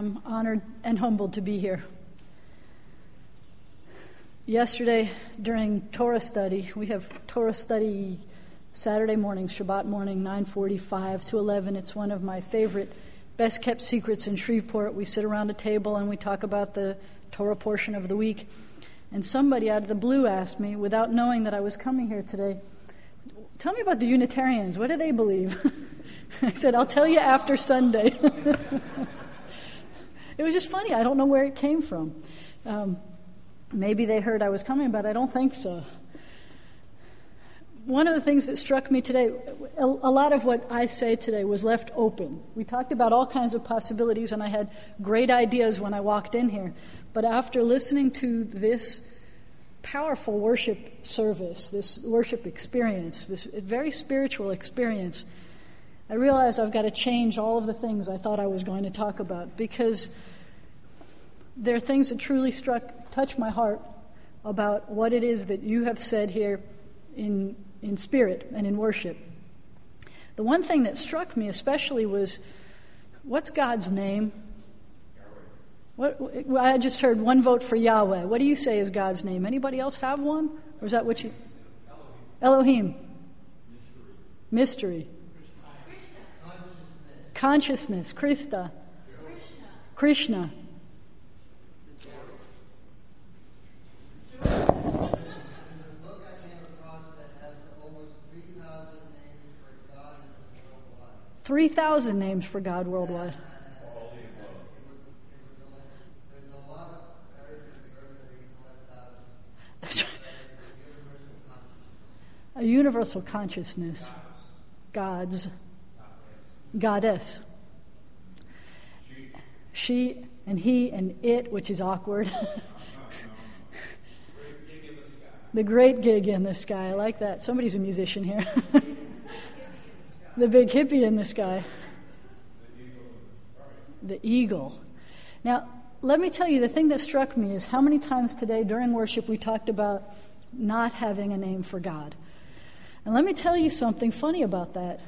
I'm honored and humbled to be here. Yesterday, during Torah study, we have Torah study Saturday morning, Shabbat morning, 9:45 to 11. It's one of my favorite, best kept secrets in Shreveport. We sit around a table and we talk about the Torah portion of the week. And somebody out of the blue asked me, without knowing that I was coming here today, "Tell me about the Unitarians. What do they believe?" I said, "I'll tell you after Sunday." it was just funny. I don't know where it came from. Um, maybe they heard I was coming, but I don't think so. One of the things that struck me today, a, a lot of what I say today was left open. We talked about all kinds of possibilities, and I had great ideas when I walked in here. But after listening to this powerful worship service, this worship experience, this very spiritual experience, I realize I've got to change all of the things I thought I was going to talk about because there are things that truly struck, touch my heart about what it is that you have said here in, in spirit and in worship. The one thing that struck me especially was what's God's name? What, I just heard one vote for Yahweh. What do you say is God's name? Anybody else have one? Or is that what you. Elohim. Mystery. Mystery consciousness, Krista, Krishna. Three thousand names for God worldwide. A universal consciousness, God's goddess. She and he and it, which is awkward. the great gig in the sky. I like that. Somebody's a musician here. the big hippie in the sky. The eagle. Now, let me tell you the thing that struck me is how many times today during worship we talked about not having a name for God. And let me tell you something funny about that.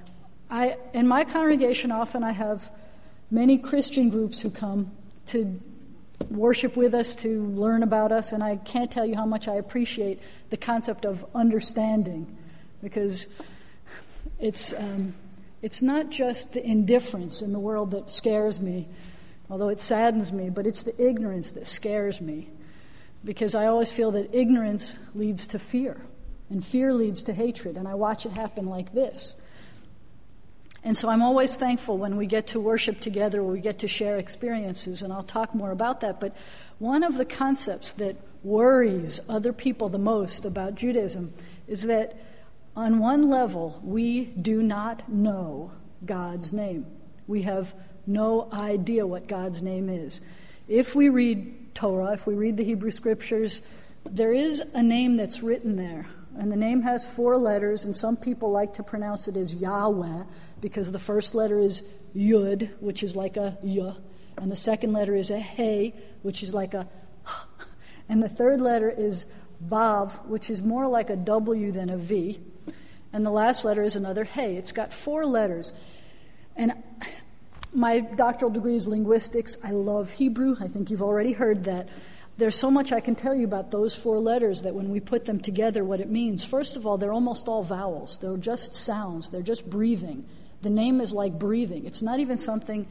I, in my congregation, often I have many Christian groups who come to worship with us, to learn about us, and I can't tell you how much I appreciate the concept of understanding because it's, um, it's not just the indifference in the world that scares me, although it saddens me, but it's the ignorance that scares me because I always feel that ignorance leads to fear, and fear leads to hatred, and I watch it happen like this. And so I'm always thankful when we get to worship together, we get to share experiences, and I'll talk more about that. But one of the concepts that worries other people the most about Judaism is that on one level, we do not know God's name. We have no idea what God's name is. If we read Torah, if we read the Hebrew scriptures, there is a name that's written there. And the name has four letters, and some people like to pronounce it as Yahweh because the first letter is Yud, which is like a Y, and the second letter is a Hey, which is like a H, and the third letter is Vav, which is more like a W than a V, and the last letter is another Hey. It's got four letters. And my doctoral degree is linguistics. I love Hebrew. I think you've already heard that. There's so much I can tell you about those four letters that when we put them together, what it means. First of all, they're almost all vowels, they're just sounds, they're just breathing. The name is like breathing. It's not even something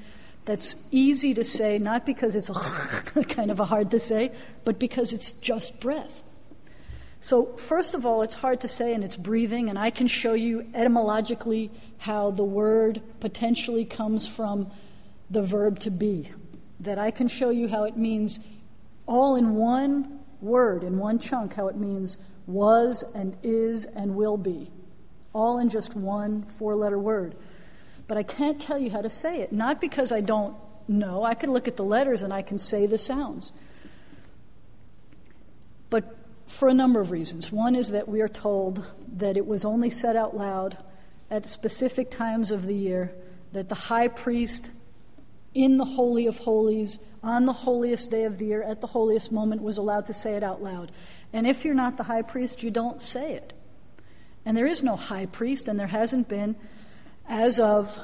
that's easy to say, not because it's kind of a hard to say, but because it's just breath. So, first of all, it's hard to say and it's breathing, and I can show you etymologically how the word potentially comes from the verb to be. That I can show you how it means all in one word, in one chunk, how it means was and is and will be. All in just one four letter word but I can't tell you how to say it. Not because I don't know, I can look at the letters and I can say the sounds. But for a number of reasons. One is that we are told that it was only said out loud at specific times of the year, that the high priest in the Holy of Holies, on the holiest day of the year, at the holiest moment, was allowed to say it out loud. And if you're not the high priest, you don't say it. And there is no high priest, and there hasn't been as of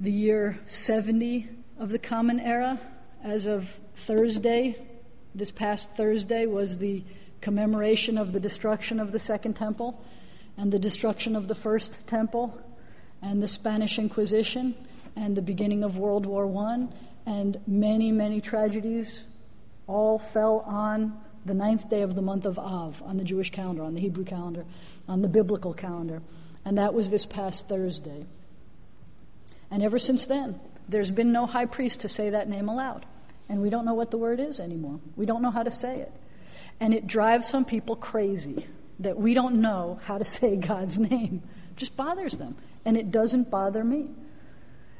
the year 70 of the Common Era, as of Thursday, this past Thursday, was the commemoration of the destruction of the Second Temple and the destruction of the First Temple and the Spanish Inquisition and the beginning of World War I and many, many tragedies all fell on the ninth day of the month of Av on the Jewish calendar, on the Hebrew calendar, on the biblical calendar. And that was this past Thursday. And ever since then, there's been no high priest to say that name aloud. And we don't know what the word is anymore. We don't know how to say it. And it drives some people crazy that we don't know how to say God's name. It just bothers them. And it doesn't bother me.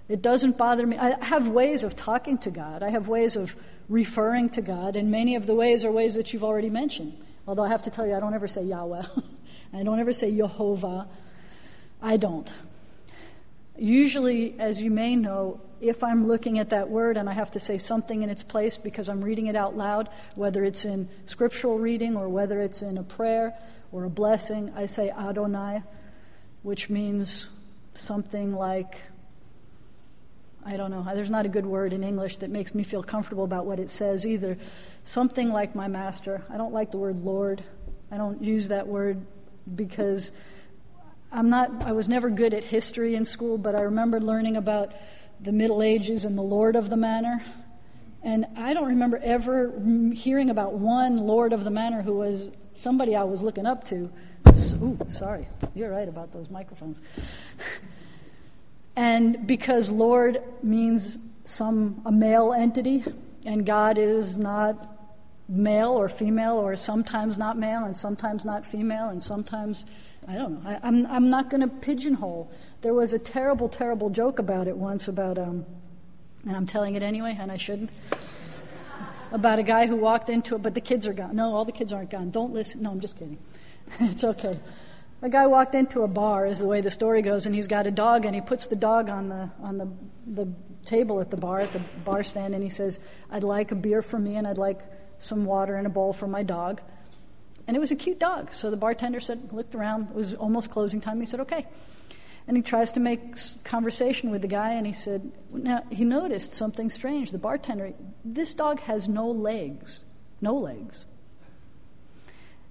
It doesn't bother me. I have ways of talking to God, I have ways of referring to God, and many of the ways are ways that you've already mentioned. Although I have to tell you, I don't ever say Yahweh, I don't ever say Jehovah. I don't. Usually, as you may know, if I'm looking at that word and I have to say something in its place because I'm reading it out loud, whether it's in scriptural reading or whether it's in a prayer or a blessing, I say Adonai, which means something like I don't know. There's not a good word in English that makes me feel comfortable about what it says either. Something like my master. I don't like the word Lord. I don't use that word because I'm not, I was never good at history in school, but I remember learning about the Middle Ages and the Lord of the Manor. And I don't remember ever hearing about one Lord of the Manor who was somebody I was looking up to. Ooh, sorry. You're right about those microphones. And because Lord means some a male entity, and God is not male or female, or sometimes not male and sometimes not female, and sometimes I don't know. I, am I'm, I'm not going to pigeonhole. There was a terrible, terrible joke about it once about, um, and I'm telling it anyway, and I shouldn't. about a guy who walked into it, but the kids are gone. No, all the kids aren't gone. Don't listen. No, I'm just kidding. it's okay. A guy walked into a bar, is the way the story goes, and he's got a dog, and he puts the dog on the on the the table at the bar at the bar stand, and he says, "I'd like a beer for me, and I'd like some water in a bowl for my dog." And it was a cute dog, so the bartender said, looked around. It was almost closing time. He said, "Okay." And he tries to make conversation with the guy, and he said, "Now he noticed something strange. The bartender, this dog has no legs, no legs."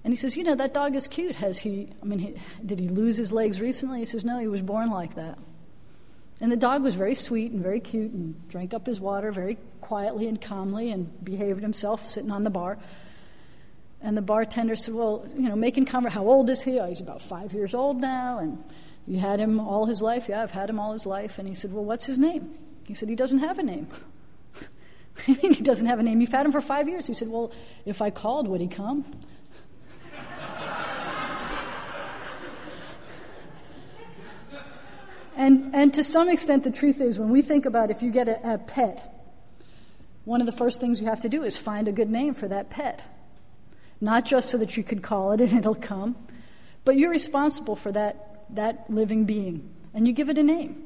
And he says, You know, that dog is cute. Has he, I mean, he, did he lose his legs recently? He says, No, he was born like that. And the dog was very sweet and very cute and drank up his water very quietly and calmly and behaved himself sitting on the bar. And the bartender said, Well, you know, making conversation, how old is he? Oh, he's about five years old now. And you had him all his life? Yeah, I've had him all his life. And he said, Well, what's his name? He said, He doesn't have a name. he doesn't have a name. You've had him for five years. He said, Well, if I called, would he come? And, and to some extent, the truth is, when we think about if you get a, a pet, one of the first things you have to do is find a good name for that pet. Not just so that you could call it and it'll come, but you're responsible for that, that living being, and you give it a name.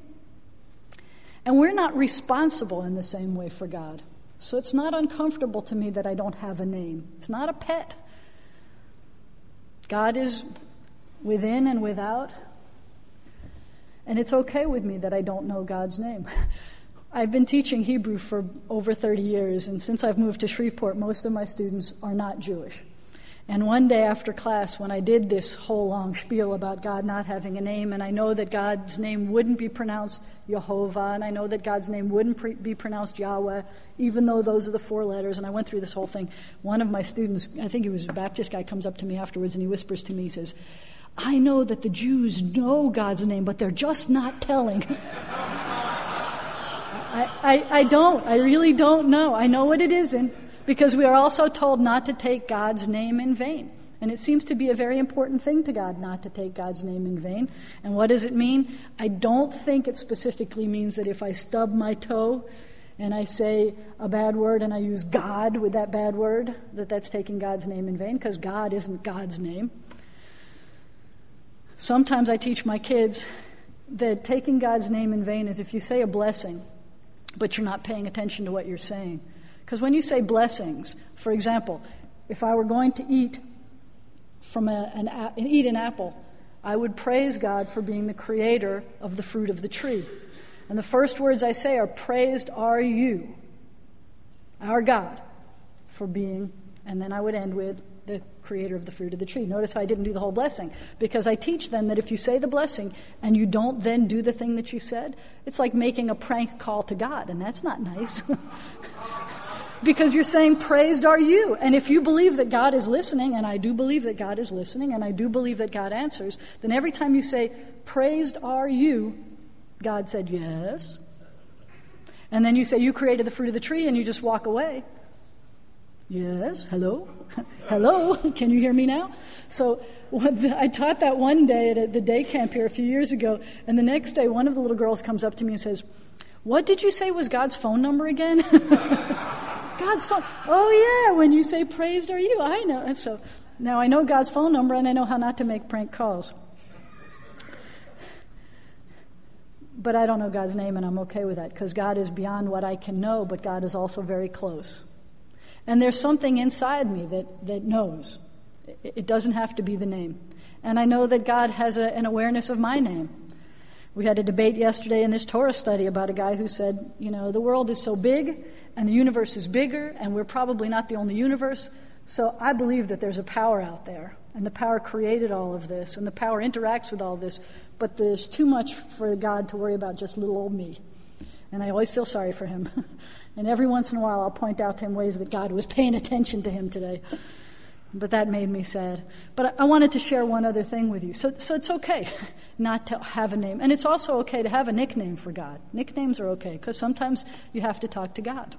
And we're not responsible in the same way for God. So it's not uncomfortable to me that I don't have a name. It's not a pet. God is within and without. And it's okay with me that I don't know God's name. I've been teaching Hebrew for over 30 years, and since I've moved to Shreveport, most of my students are not Jewish. And one day after class, when I did this whole long spiel about God not having a name, and I know that God's name wouldn't be pronounced Jehovah, and I know that God's name wouldn't pre- be pronounced Yahweh, even though those are the four letters, and I went through this whole thing. One of my students, I think he was a Baptist guy, comes up to me afterwards and he whispers to me, he says, I know that the Jews know God's name, but they're just not telling. I, I, I, don't. I really don't know. I know what it isn't because we are also told not to take God's name in vain. And it seems to be a very important thing to God not to take God's name in vain. And what does it mean? I don't think it specifically means that if I stub my toe and I say a bad word and I use God with that bad word, that that's taking God's name in vain because God isn't God's name. Sometimes I teach my kids that taking God's name in vain is if you say a blessing, but you're not paying attention to what you're saying. Because when you say blessings, for example, if I were going to eat from a, an, a, eat an apple, I would praise God for being the creator of the fruit of the tree. And the first words I say are, Praised are you. our God, for being, and then I would end with the creator of the fruit of the tree. Notice how I didn't do the whole blessing, because I teach them that if you say the blessing and you don't then do the thing that you said, it's like making a prank call to God, and that's not nice. because you're saying, Praised are you. And if you believe that God is listening, and I do believe that God is listening, and I do believe that God answers, then every time you say, Praised are you, God said, Yes. And then you say, You created the fruit of the tree, and you just walk away. Yes, hello? hello? Can you hear me now? So I taught that one day at the day camp here a few years ago, and the next day one of the little girls comes up to me and says, What did you say was God's phone number again? God's phone. Oh, yeah, when you say praised are you. I know. And so now I know God's phone number and I know how not to make prank calls. But I don't know God's name and I'm okay with that because God is beyond what I can know, but God is also very close. And there's something inside me that, that knows. It doesn't have to be the name. And I know that God has a, an awareness of my name. We had a debate yesterday in this Torah study about a guy who said, you know, the world is so big and the universe is bigger, and we're probably not the only universe. So I believe that there's a power out there, and the power created all of this, and the power interacts with all this, but there's too much for God to worry about just little old me. And I always feel sorry for him. and every once in a while, I'll point out to him ways that God was paying attention to him today. But that made me sad. But I wanted to share one other thing with you. So, so it's okay not to have a name. And it's also okay to have a nickname for God. Nicknames are okay because sometimes you have to talk to God.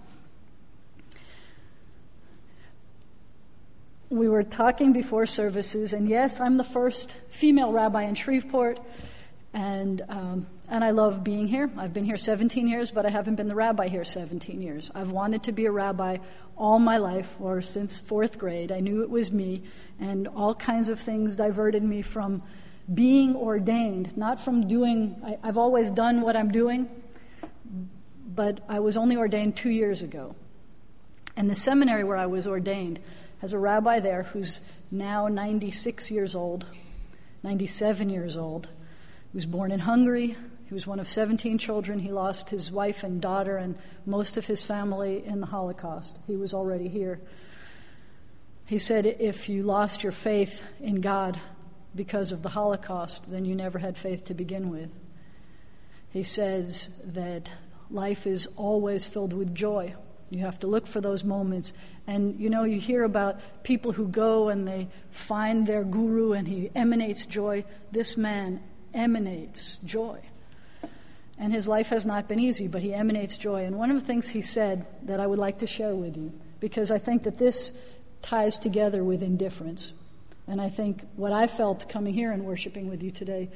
We were talking before services, and yes, I'm the first female rabbi in Shreveport, and, um, and I love being here. I've been here 17 years, but I haven't been the rabbi here 17 years. I've wanted to be a rabbi all my life, or since fourth grade. I knew it was me, and all kinds of things diverted me from being ordained, not from doing, I, I've always done what I'm doing, but I was only ordained two years ago. And the seminary where I was ordained, has a rabbi there who's now 96 years old, 97 years old. He was born in Hungary. He was one of 17 children. He lost his wife and daughter and most of his family in the Holocaust. He was already here. He said, If you lost your faith in God because of the Holocaust, then you never had faith to begin with. He says that life is always filled with joy. You have to look for those moments and you know, you hear about people who go and they find their guru and he emanates joy. This man emanates joy. And his life has not been easy, but he emanates joy. And one of the things he said that I would like to share with you, because I think that this ties together with indifference. And I think what I felt coming here and worshiping with you today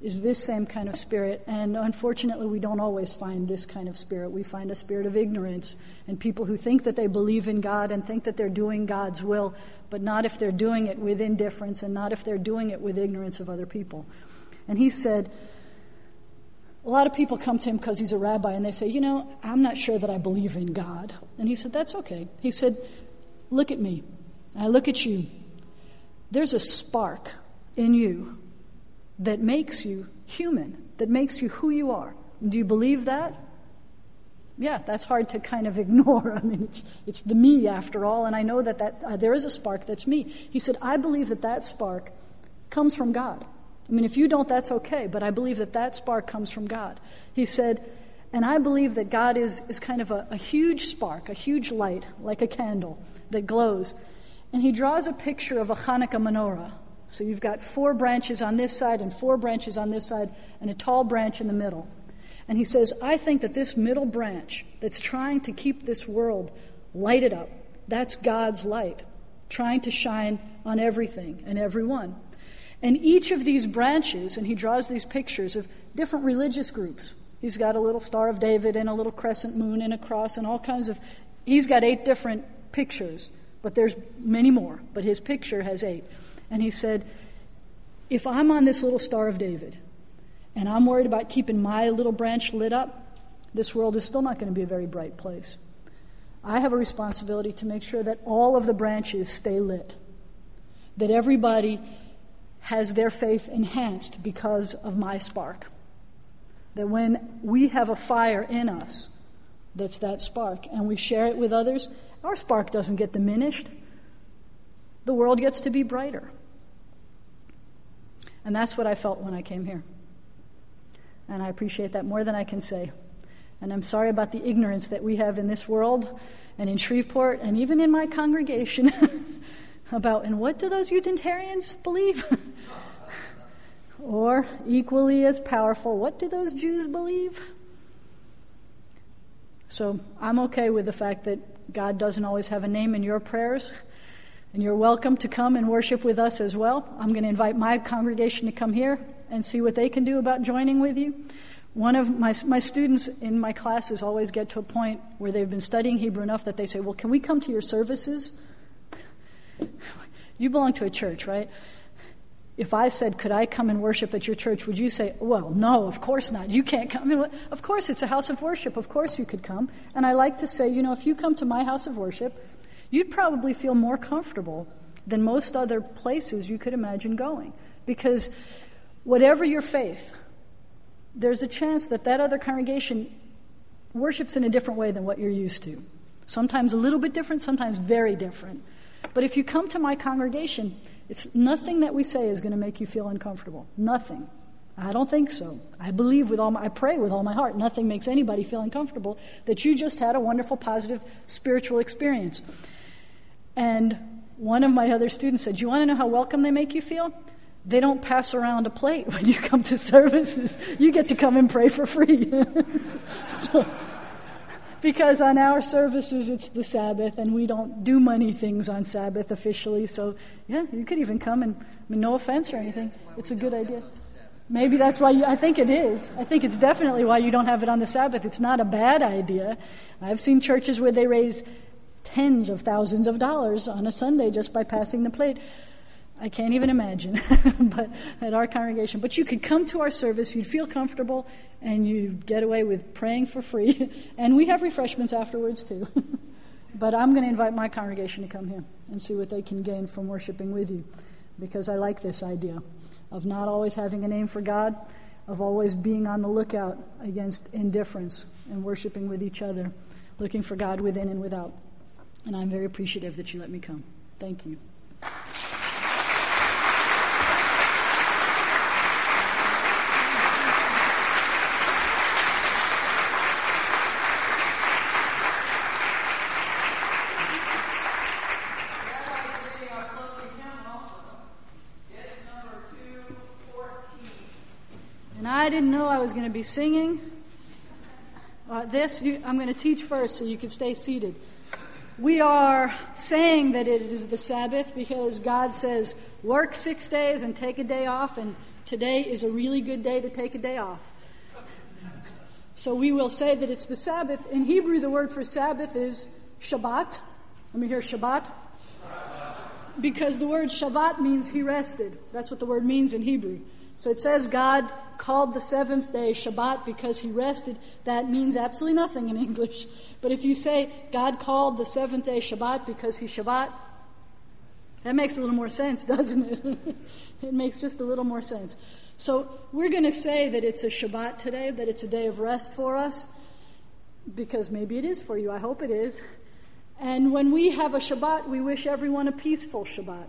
is this same kind of spirit. And unfortunately, we don't always find this kind of spirit. We find a spirit of ignorance and people who think that they believe in God and think that they're doing God's will, but not if they're doing it with indifference and not if they're doing it with ignorance of other people. And he said, a lot of people come to him because he's a rabbi and they say, You know, I'm not sure that I believe in God. And he said, That's okay. He said, Look at me. I look at you. There's a spark in you that makes you human, that makes you who you are. Do you believe that? Yeah, that's hard to kind of ignore. I mean, it's, it's the me after all, and I know that that's, uh, there is a spark that's me. He said, I believe that that spark comes from God. I mean, if you don't, that's okay, but I believe that that spark comes from God. He said, and I believe that God is, is kind of a, a huge spark, a huge light, like a candle that glows. And he draws a picture of a Hanukkah menorah, so you've got four branches on this side and four branches on this side and a tall branch in the middle. And he says, I think that this middle branch that's trying to keep this world lighted up, that's God's light, trying to shine on everything and everyone. And each of these branches, and he draws these pictures of different religious groups. He's got a little Star of David and a little crescent moon and a cross and all kinds of. He's got eight different pictures, but there's many more. But his picture has eight. And he said, If I'm on this little Star of David and I'm worried about keeping my little branch lit up, this world is still not going to be a very bright place. I have a responsibility to make sure that all of the branches stay lit, that everybody has their faith enhanced because of my spark. That when we have a fire in us, that's that spark, and we share it with others, our spark doesn't get diminished. The world gets to be brighter. And that's what I felt when I came here. And I appreciate that more than I can say. And I'm sorry about the ignorance that we have in this world and in Shreveport and even in my congregation about, and what do those Unitarians believe? or, equally as powerful, what do those Jews believe? So I'm okay with the fact that God doesn't always have a name in your prayers. And you're welcome to come and worship with us as well. I'm going to invite my congregation to come here and see what they can do about joining with you. One of my, my students in my classes always get to a point where they've been studying Hebrew enough that they say, Well, can we come to your services? you belong to a church, right? If I said, Could I come and worship at your church, would you say, Well, no, of course not. You can't come. Of course, it's a house of worship. Of course, you could come. And I like to say, you know, if you come to my house of worship, you'd probably feel more comfortable than most other places you could imagine going. Because whatever your faith, there's a chance that that other congregation worships in a different way than what you're used to. Sometimes a little bit different, sometimes very different. But if you come to my congregation, it's nothing that we say is going to make you feel uncomfortable. Nothing. I don't think so. I believe with all my, I pray with all my heart. Nothing makes anybody feel uncomfortable that you just had a wonderful, positive spiritual experience. And one of my other students said, you want to know how welcome they make you feel? They don't pass around a plate when you come to services. You get to come and pray for free. so, because on our services it's the Sabbath and we don't do money things on Sabbath officially. So, yeah, you could even come and, I mean, no offense or anything. It's a good idea. Maybe that's why you, I think it is. I think it's definitely why you don't have it on the Sabbath. It's not a bad idea. I've seen churches where they raise tens of thousands of dollars on a Sunday just by passing the plate. I can't even imagine, but at our congregation. But you could come to our service, you'd feel comfortable, and you'd get away with praying for free. and we have refreshments afterwards, too. but I'm going to invite my congregation to come here and see what they can gain from worshiping with you, because I like this idea of not always having a name for God, of always being on the lookout against indifference and worshiping with each other, looking for God within and without. And I'm very appreciative that you let me come. Thank you. I didn't know I was going to be singing. Uh, this, you, I'm going to teach first so you can stay seated. We are saying that it is the Sabbath because God says, work six days and take a day off, and today is a really good day to take a day off. So we will say that it's the Sabbath. In Hebrew, the word for Sabbath is Shabbat. Let me hear Shabbat. Because the word Shabbat means he rested. That's what the word means in Hebrew. So it says God called the seventh day Shabbat because he rested. That means absolutely nothing in English. But if you say God called the seventh day Shabbat because he Shabbat, that makes a little more sense, doesn't it? it makes just a little more sense. So we're going to say that it's a Shabbat today, that it's a day of rest for us, because maybe it is for you. I hope it is. And when we have a Shabbat, we wish everyone a peaceful Shabbat.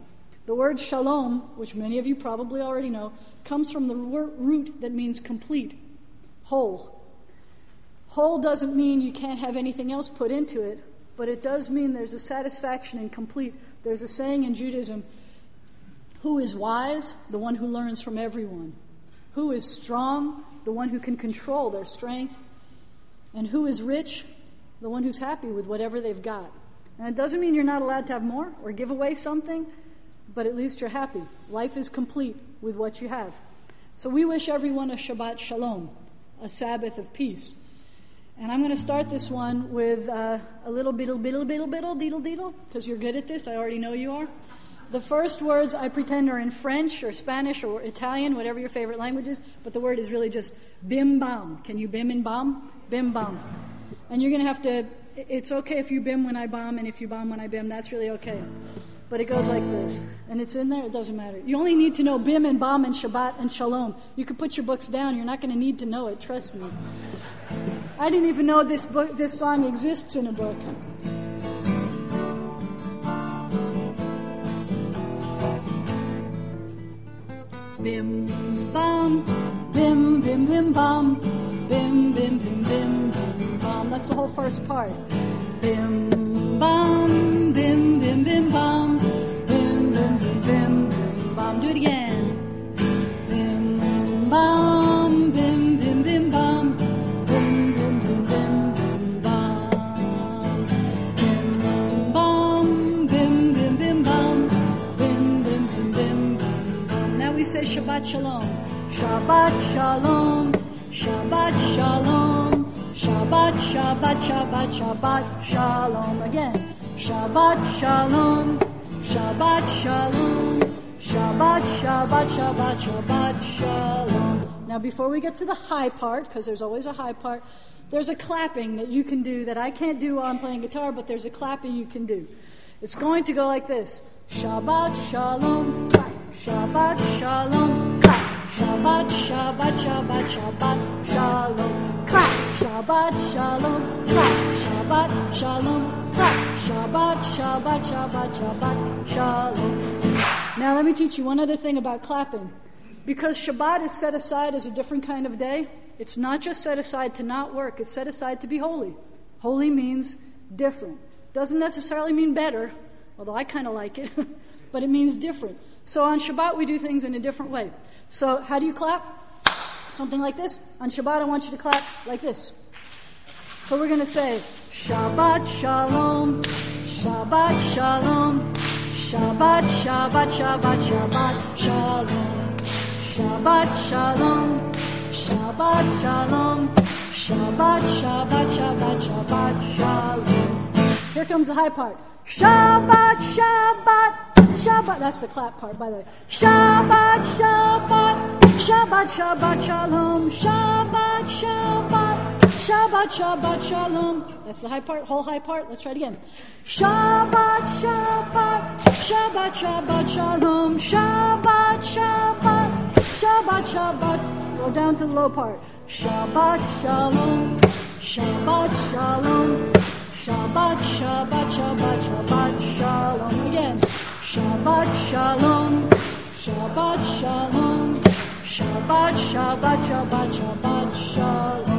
The word shalom, which many of you probably already know, comes from the root that means complete, whole. Whole doesn't mean you can't have anything else put into it, but it does mean there's a satisfaction in complete. There's a saying in Judaism who is wise? The one who learns from everyone. Who is strong? The one who can control their strength. And who is rich? The one who's happy with whatever they've got. And it doesn't mean you're not allowed to have more or give away something but at least you're happy. Life is complete with what you have. So we wish everyone a Shabbat Shalom, a Sabbath of peace. And I'm going to start this one with uh, a little biddle, biddle, biddle, biddle, deedle, deedle, because you're good at this. I already know you are. The first words I pretend are in French or Spanish or Italian, whatever your favorite language is, but the word is really just bim bam. Can you bim and bomb? Bim bam. And you're going to have to, it's okay if you bim when I bomb, and if you bomb when I bim, that's really okay. But it goes like this. And it's in there, it doesn't matter. You only need to know Bim and Bam and Shabbat and Shalom. You can put your books down, you're not going to need to know it, trust me. I didn't even know this book, this song exists in a book. Bim bam, bim bim bim bam, bim bim bim bim bim bam. That's the whole first part. Bim Shabbat Shalom. Shabbat Shalom. Shabbat Shalom. Shabbat, Shabbat, Shabbat, Shabbat Shalom. Again. Shabbat Shalom. Shabbat Shalom. Shabbat, Shabbat, Shabbat, Shabbat Shalom. Now, before we get to the high part, because there's always a high part, there's a clapping that you can do that I can't do while I'm playing guitar, but there's a clapping you can do. It's going to go like this Shabbat Shalom. Shabbat Shalom, clap. Shabbat, Shabbat, Shabbat, Shabbat Shalom, clap. Shabbat Shalom, clap. Shabbat Shalom, clap. Shabbat, Shabbat, Shabbat, Shabbat Shalom. Now, let me teach you one other thing about clapping. Because Shabbat is set aside as a different kind of day, it's not just set aside to not work, it's set aside to be holy. Holy means different. Doesn't necessarily mean better, although I kind of like it, but it means different. So on Shabbat, we do things in a different way. So, how do you clap? Something like this. On Shabbat, I want you to clap like this. So, we're going to say, Shabbat Shalom, Shabbat Shalom, Shabbat, Shabbat, Shabbat, Shabbat Shalom, Shabbat Shalom, Shabbat Shalom, Shabbat, Shabbat, Shabbat, Shabbat Shalom. Here comes the high part. Shabbat, Shabbat, Shabbat. That's the clap part, by the way. Shabbat, Shabbat, Shabbat, Shabbat, Shalom. Shabbat, Shabbat, Shabbat, Shabbat, Shalom. That's the high part, whole high part. Let's try it again. Shabbat, Shabbat, Shabbat, Shabbat, Shalom. Shabbat, Shabbat, Shabbat, Shabbat. Go down to the low part. Shabbat, Shalom. Shabbat, Shalom. Shabbat, Shabbat, Shabbat, Shabbat, Shalom. Again. Shabbat, Shalom. Shabbat, Shalom. Shabbat, Shabbat, Shabbat, Shabbat, Shalom.